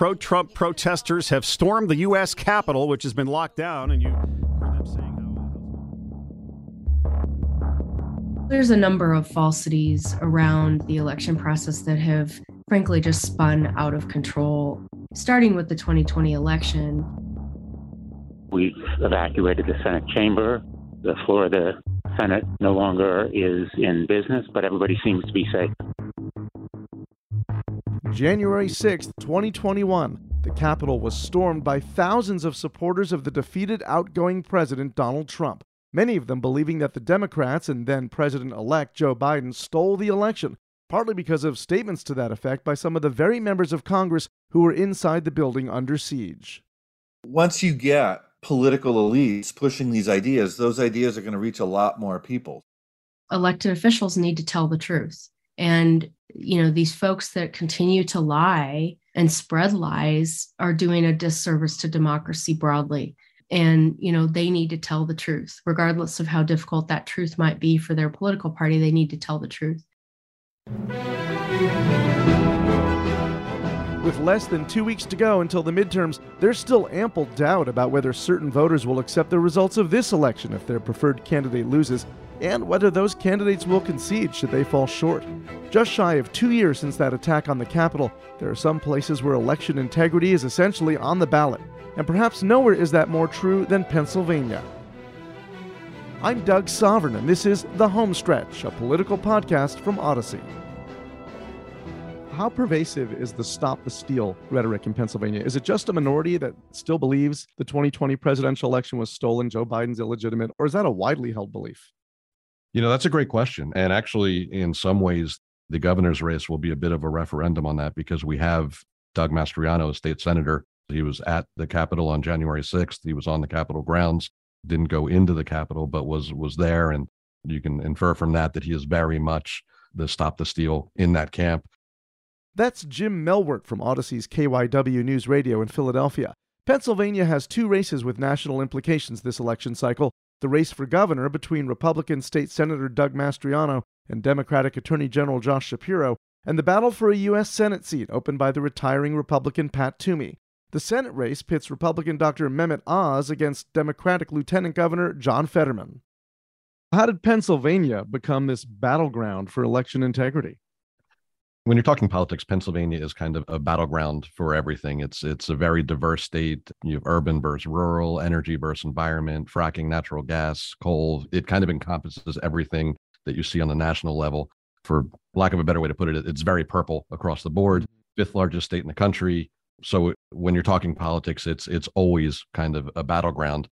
pro Trump protesters have stormed the U.S. Capitol, which has been locked down, and you heard them saying uh, how. There's a number of falsities around the election process that have, frankly, just spun out of control, starting with the 2020 election. We've evacuated the Senate chamber. The floor of the Senate no longer is in business, but everybody seems to be safe. January 6, 2021, the Capitol was stormed by thousands of supporters of the defeated outgoing President Donald Trump, many of them believing that the Democrats and then President elect Joe Biden stole the election, partly because of statements to that effect by some of the very members of Congress who were inside the building under siege. Once you get political elites pushing these ideas, those ideas are going to reach a lot more people. Elected officials need to tell the truth. And you know these folks that continue to lie and spread lies are doing a disservice to democracy broadly. And you know they need to tell the truth. Regardless of how difficult that truth might be for their political party they need to tell the truth. With less than two weeks to go until the midterms, there's still ample doubt about whether certain voters will accept the results of this election if their preferred candidate loses, and whether those candidates will concede should they fall short. Just shy of two years since that attack on the Capitol, there are some places where election integrity is essentially on the ballot, and perhaps nowhere is that more true than Pennsylvania. I'm Doug Sovern, and this is The Homestretch, a political podcast from Odyssey. How pervasive is the stop the steal rhetoric in Pennsylvania? Is it just a minority that still believes the 2020 presidential election was stolen, Joe Biden's illegitimate, or is that a widely held belief? You know, that's a great question. And actually, in some ways, the governor's race will be a bit of a referendum on that because we have Doug Mastriano, a state senator. He was at the Capitol on January 6th. He was on the Capitol grounds, didn't go into the Capitol, but was was there. And you can infer from that that he is very much the stop the steal in that camp. That's Jim Melwert from Odyssey's KYW News Radio in Philadelphia. Pennsylvania has two races with national implications this election cycle the race for governor between Republican State Senator Doug Mastriano and Democratic Attorney General Josh Shapiro, and the battle for a U.S. Senate seat opened by the retiring Republican Pat Toomey. The Senate race pits Republican Dr. Mehmet Oz against Democratic Lieutenant Governor John Fetterman. How did Pennsylvania become this battleground for election integrity? When you're talking politics, Pennsylvania is kind of a battleground for everything. It's it's a very diverse state. You have urban versus rural, energy versus environment, fracking, natural gas, coal. It kind of encompasses everything that you see on the national level. For lack of a better way to put it, it's very purple across the board. Mm-hmm. Fifth largest state in the country. So when you're talking politics, it's it's always kind of a battleground.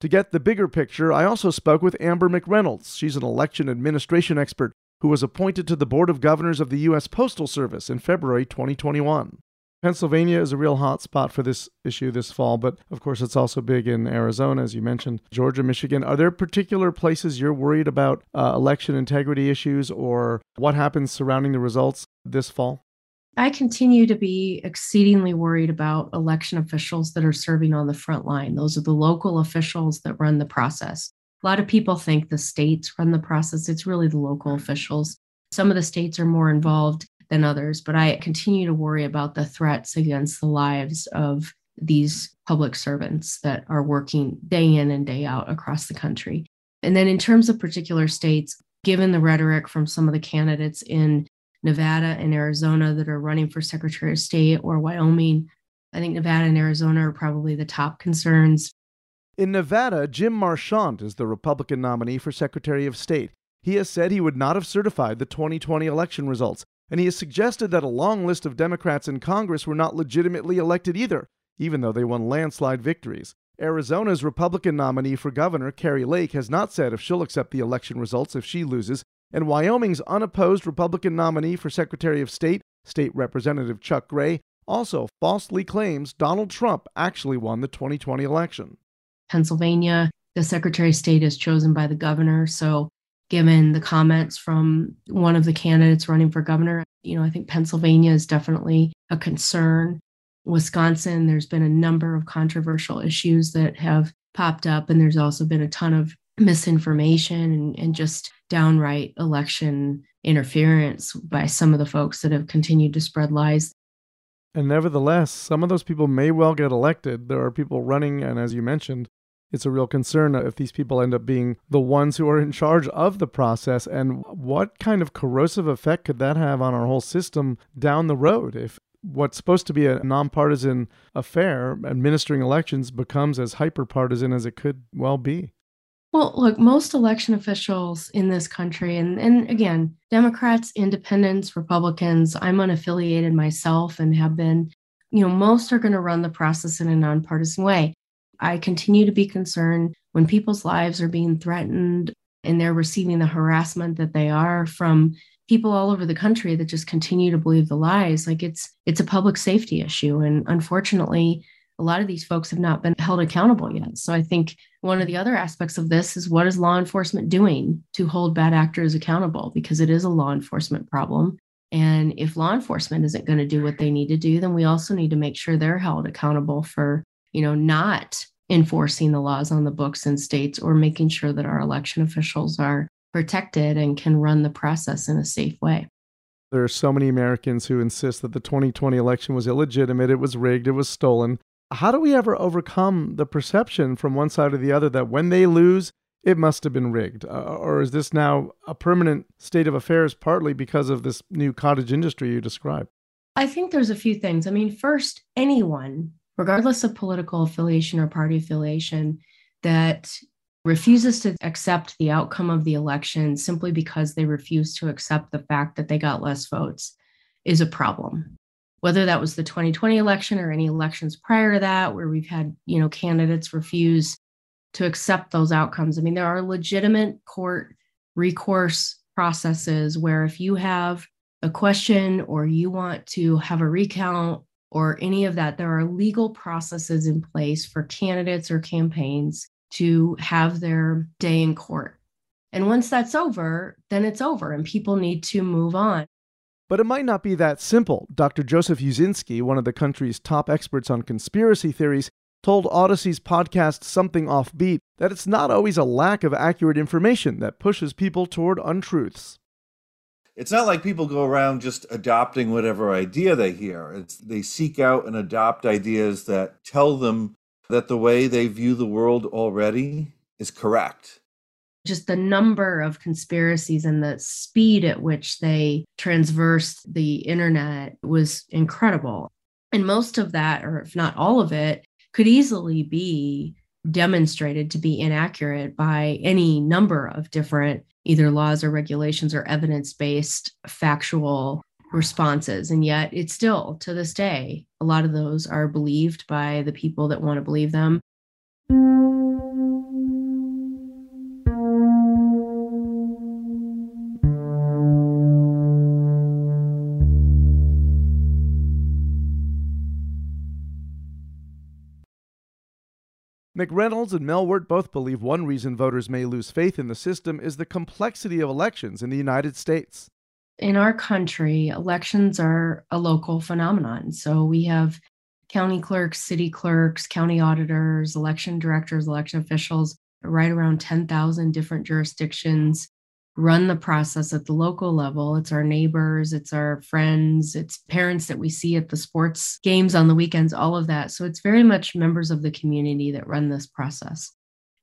To get the bigger picture, I also spoke with Amber McReynolds. She's an election administration expert who was appointed to the Board of Governors of the U.S. Postal Service in February 2021. Pennsylvania is a real hot spot for this issue this fall, but of course it's also big in Arizona, as you mentioned, Georgia, Michigan. Are there particular places you're worried about uh, election integrity issues or what happens surrounding the results this fall? I continue to be exceedingly worried about election officials that are serving on the front line. Those are the local officials that run the process. A lot of people think the states run the process. It's really the local officials. Some of the states are more involved than others, but I continue to worry about the threats against the lives of these public servants that are working day in and day out across the country. And then, in terms of particular states, given the rhetoric from some of the candidates in Nevada and Arizona that are running for Secretary of State or Wyoming, I think Nevada and Arizona are probably the top concerns in Nevada, Jim Marchant is the Republican nominee for Secretary of State. He has said he would not have certified the 2020 election results, and he has suggested that a long list of Democrats in Congress were not legitimately elected either, even though they won landslide victories. Arizona's Republican nominee for governor, Kari Lake, has not said if she'll accept the election results if she loses, and Wyoming's unopposed Republican nominee for Secretary of State, State Representative Chuck Gray, also falsely claims Donald Trump actually won the 2020 election. Pennsylvania, the Secretary of State is chosen by the governor. So, given the comments from one of the candidates running for governor, you know, I think Pennsylvania is definitely a concern. Wisconsin, there's been a number of controversial issues that have popped up, and there's also been a ton of misinformation and, and just downright election interference by some of the folks that have continued to spread lies And nevertheless, some of those people may well get elected. There are people running, and as you mentioned, it's a real concern if these people end up being the ones who are in charge of the process. And what kind of corrosive effect could that have on our whole system down the road if what's supposed to be a nonpartisan affair, administering elections, becomes as hyperpartisan as it could well be? Well, look, most election officials in this country, and, and again, Democrats, independents, Republicans, I'm unaffiliated myself and have been, you know, most are going to run the process in a nonpartisan way. I continue to be concerned when people's lives are being threatened and they're receiving the harassment that they are from people all over the country that just continue to believe the lies like it's it's a public safety issue and unfortunately a lot of these folks have not been held accountable yet. So I think one of the other aspects of this is what is law enforcement doing to hold bad actors accountable because it is a law enforcement problem. And if law enforcement isn't going to do what they need to do, then we also need to make sure they're held accountable for, you know, not enforcing the laws on the books in states or making sure that our election officials are protected and can run the process in a safe way. There are so many Americans who insist that the 2020 election was illegitimate, it was rigged, it was stolen how do we ever overcome the perception from one side or the other that when they lose, it must have been rigged? Uh, or is this now a permanent state of affairs partly because of this new cottage industry you described? I think there's a few things. I mean, first, anyone, regardless of political affiliation or party affiliation, that refuses to accept the outcome of the election simply because they refuse to accept the fact that they got less votes is a problem. Whether that was the 2020 election or any elections prior to that where we've had you know candidates refuse to accept those outcomes. I mean there are legitimate court recourse processes where if you have a question or you want to have a recount or any of that there are legal processes in place for candidates or campaigns to have their day in court and once that's over then it's over and people need to move on but it might not be that simple. Dr. Joseph Uscinski, one of the country's top experts on conspiracy theories, told Odyssey's podcast Something Offbeat that it's not always a lack of accurate information that pushes people toward untruths. It's not like people go around just adopting whatever idea they hear. It's, they seek out and adopt ideas that tell them that the way they view the world already is correct just the number of conspiracies and the speed at which they transversed the internet was incredible. And most of that, or if not all of it, could easily be demonstrated to be inaccurate by any number of different either laws or regulations or evidence based factual responses. And yet, it's still to this day, a lot of those are believed by the people that want to believe them. McReynolds and Melwert both believe one reason voters may lose faith in the system is the complexity of elections in the United States. In our country, elections are a local phenomenon. So we have county clerks, city clerks, county auditors, election directors, election officials, right around 10,000 different jurisdictions run the process at the local level. It's our neighbors, it's our friends, it's parents that we see at the sports games on the weekends, all of that. So it's very much members of the community that run this process.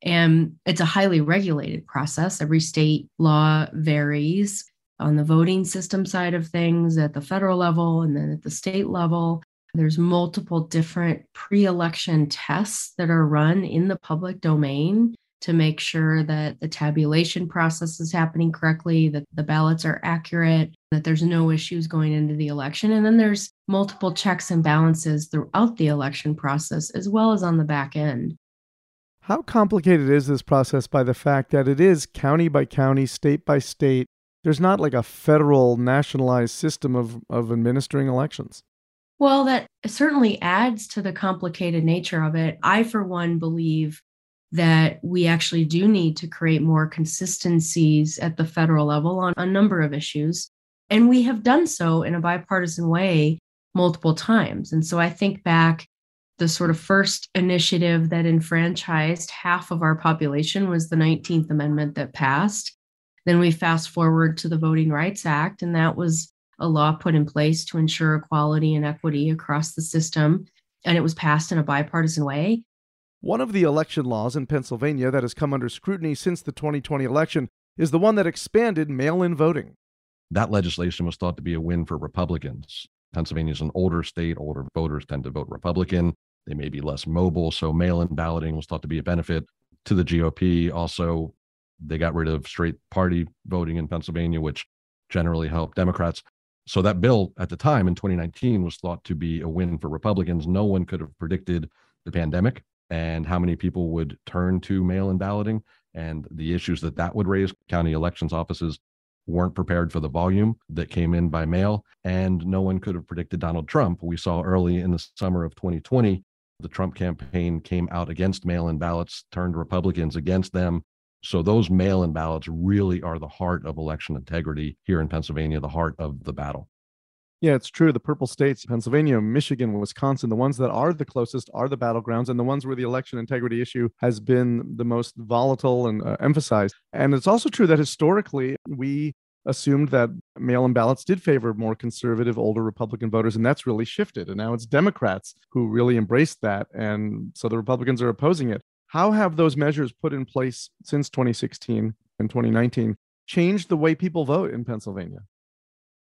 And it's a highly regulated process. Every state law varies on the voting system side of things at the federal level and then at the state level. There's multiple different pre election tests that are run in the public domain to make sure that the tabulation process is happening correctly, that the ballots are accurate, that there's no issues going into the election. And then there's multiple checks and balances throughout the election process, as well as on the back end. How complicated is this process by the fact that it is county by county, state by state? There's not like a federal nationalized system of, of administering elections. Well, that certainly adds to the complicated nature of it. I, for one, believe that we actually do need to create more consistencies at the federal level on a number of issues. And we have done so in a bipartisan way multiple times. And so I think back the sort of first initiative that enfranchised half of our population was the 19th Amendment that passed. Then we fast forward to the Voting Rights Act, and that was a law put in place to ensure equality and equity across the system, and it was passed in a bipartisan way. One of the election laws in Pennsylvania that has come under scrutiny since the 2020 election is the one that expanded mail in voting. That legislation was thought to be a win for Republicans. Pennsylvania is an older state, older voters tend to vote Republican. They may be less mobile, so mail in balloting was thought to be a benefit to the GOP. Also, they got rid of straight party voting in Pennsylvania, which generally helped Democrats. So that bill at the time in 2019 was thought to be a win for Republicans. No one could have predicted the pandemic and how many people would turn to mail in balloting and the issues that that would raise. County elections offices weren't prepared for the volume that came in by mail, and no one could have predicted Donald Trump. We saw early in the summer of 2020, the Trump campaign came out against mail in ballots, turned Republicans against them. So those mail in ballots really are the heart of election integrity here in Pennsylvania, the heart of the battle. Yeah, it's true. The purple states, Pennsylvania, Michigan, Wisconsin, the ones that are the closest are the battlegrounds, and the ones where the election integrity issue has been the most volatile and uh, emphasized. And it's also true that historically, we assumed that mail in ballots did favor more conservative, older Republican voters, and that's really shifted. And now it's Democrats who really embraced that. And so the Republicans are opposing it. How have those measures put in place since 2016 and 2019 changed the way people vote in Pennsylvania?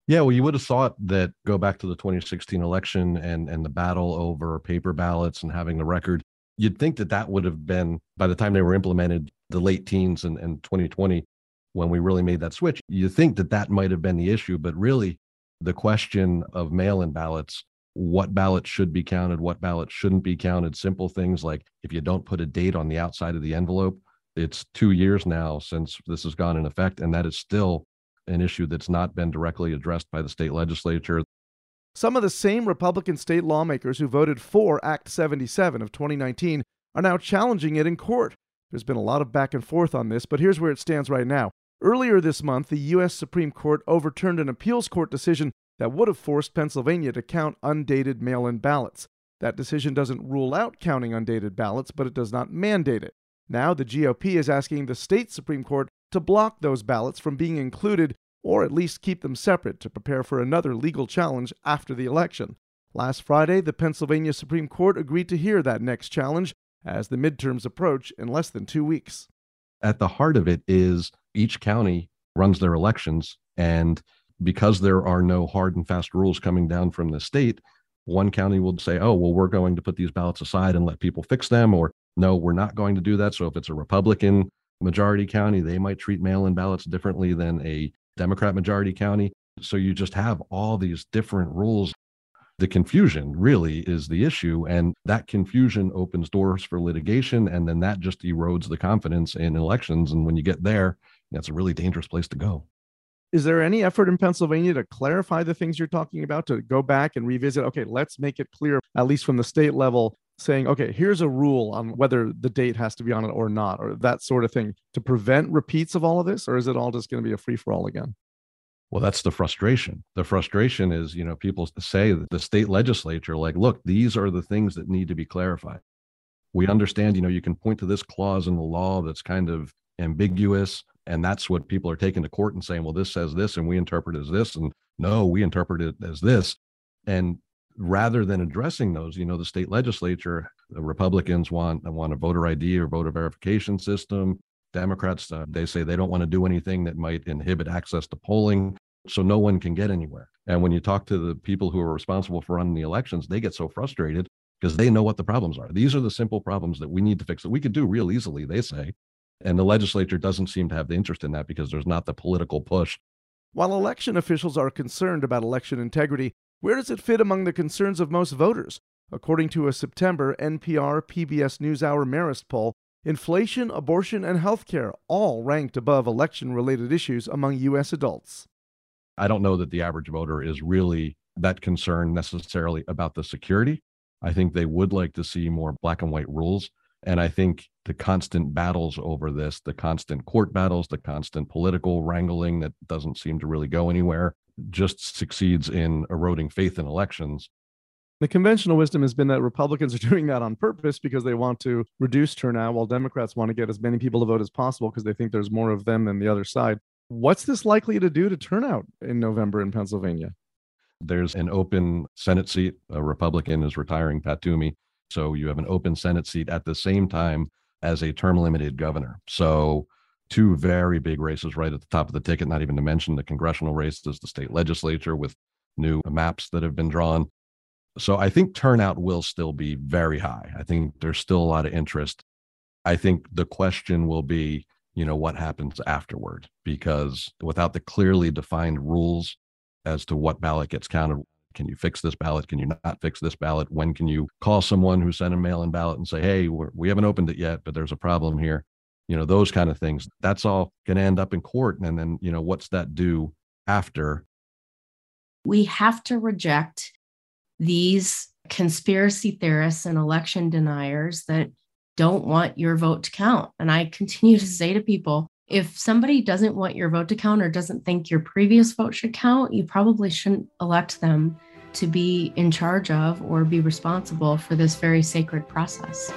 Yeah, well, you would have thought that go back to the 2016 election and and the battle over paper ballots and having the record. You'd think that that would have been by the time they were implemented, the late teens and, and 2020, when we really made that switch. You think that that might have been the issue, but really, the question of mail-in ballots, what ballots should be counted, what ballots shouldn't be counted, simple things like if you don't put a date on the outside of the envelope, it's two years now since this has gone in effect, and that is still an issue that's not been directly addressed by the state legislature. Some of the same Republican state lawmakers who voted for Act 77 of 2019 are now challenging it in court. There's been a lot of back and forth on this, but here's where it stands right now. Earlier this month, the U.S. Supreme Court overturned an appeals court decision that would have forced Pennsylvania to count undated mail in ballots. That decision doesn't rule out counting undated ballots, but it does not mandate it. Now, the GOP is asking the state Supreme Court to block those ballots from being included or at least keep them separate to prepare for another legal challenge after the election. Last Friday, the Pennsylvania Supreme Court agreed to hear that next challenge as the midterms approach in less than two weeks. At the heart of it is each county runs their elections. And because there are no hard and fast rules coming down from the state, one county will say, oh, well, we're going to put these ballots aside and let people fix them. Or no, we're not going to do that. So if it's a Republican majority county, they might treat mail in ballots differently than a Democrat majority county. So you just have all these different rules. The confusion really is the issue. And that confusion opens doors for litigation. And then that just erodes the confidence in elections. And when you get there, that's a really dangerous place to go. Is there any effort in Pennsylvania to clarify the things you're talking about, to go back and revisit? Okay, let's make it clear, at least from the state level, saying, okay, here's a rule on whether the date has to be on it or not, or that sort of thing to prevent repeats of all of this? Or is it all just going to be a free for all again? Well, that's the frustration. The frustration is, you know, people say that the state legislature, like, look, these are the things that need to be clarified. We understand, you know, you can point to this clause in the law that's kind of ambiguous. And that's what people are taking to court and saying, well, this says this, and we interpret it as this. And no, we interpret it as this. And rather than addressing those, you know, the state legislature, the Republicans want want a voter ID or voter verification system. Democrats, uh, they say they don't want to do anything that might inhibit access to polling, so no one can get anywhere. And when you talk to the people who are responsible for running the elections, they get so frustrated because they know what the problems are. These are the simple problems that we need to fix that we could do real easily, they say. And the legislature doesn't seem to have the interest in that because there's not the political push. While election officials are concerned about election integrity, where does it fit among the concerns of most voters? According to a September NPR PBS NewsHour Marist poll, inflation, abortion, and healthcare all ranked above election related issues among U.S. adults. I don't know that the average voter is really that concerned necessarily about the security. I think they would like to see more black and white rules. And I think the constant battles over this, the constant court battles, the constant political wrangling that doesn't seem to really go anywhere, just succeeds in eroding faith in elections. The conventional wisdom has been that Republicans are doing that on purpose because they want to reduce turnout, while Democrats want to get as many people to vote as possible because they think there's more of them than the other side. What's this likely to do to turnout in November in Pennsylvania? There's an open Senate seat. A Republican is retiring, Pat Toomey. So you have an open Senate seat at the same time as a term limited governor. So two very big races right at the top of the ticket, not even to mention the congressional races, the state legislature with new maps that have been drawn. So I think turnout will still be very high. I think there's still a lot of interest. I think the question will be, you know, what happens afterward? Because without the clearly defined rules as to what ballot gets counted, can you fix this ballot? Can you not fix this ballot? When can you call someone who sent a mail in ballot and say, hey, we're, we haven't opened it yet, but there's a problem here? You know, those kind of things. That's all going to end up in court. And then, you know, what's that do after? We have to reject these conspiracy theorists and election deniers that don't want your vote to count. And I continue to say to people, if somebody doesn't want your vote to count or doesn't think your previous vote should count, you probably shouldn't elect them to be in charge of or be responsible for this very sacred process.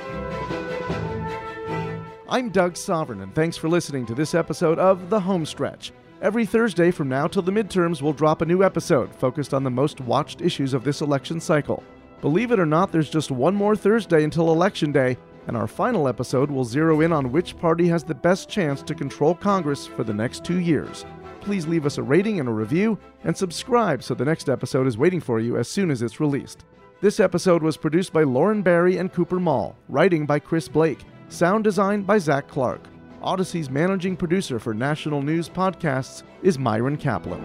I'm Doug Sovern, and thanks for listening to this episode of The Homestretch. Every Thursday from now till the midterms, we'll drop a new episode focused on the most watched issues of this election cycle. Believe it or not, there's just one more Thursday until Election Day, and our final episode will zero in on which party has the best chance to control Congress for the next two years. Please leave us a rating and a review, and subscribe so the next episode is waiting for you as soon as it's released. This episode was produced by Lauren Barry and Cooper Mall, writing by Chris Blake, sound design by Zach Clark. Odyssey's managing producer for National News Podcasts is Myron Kaplan.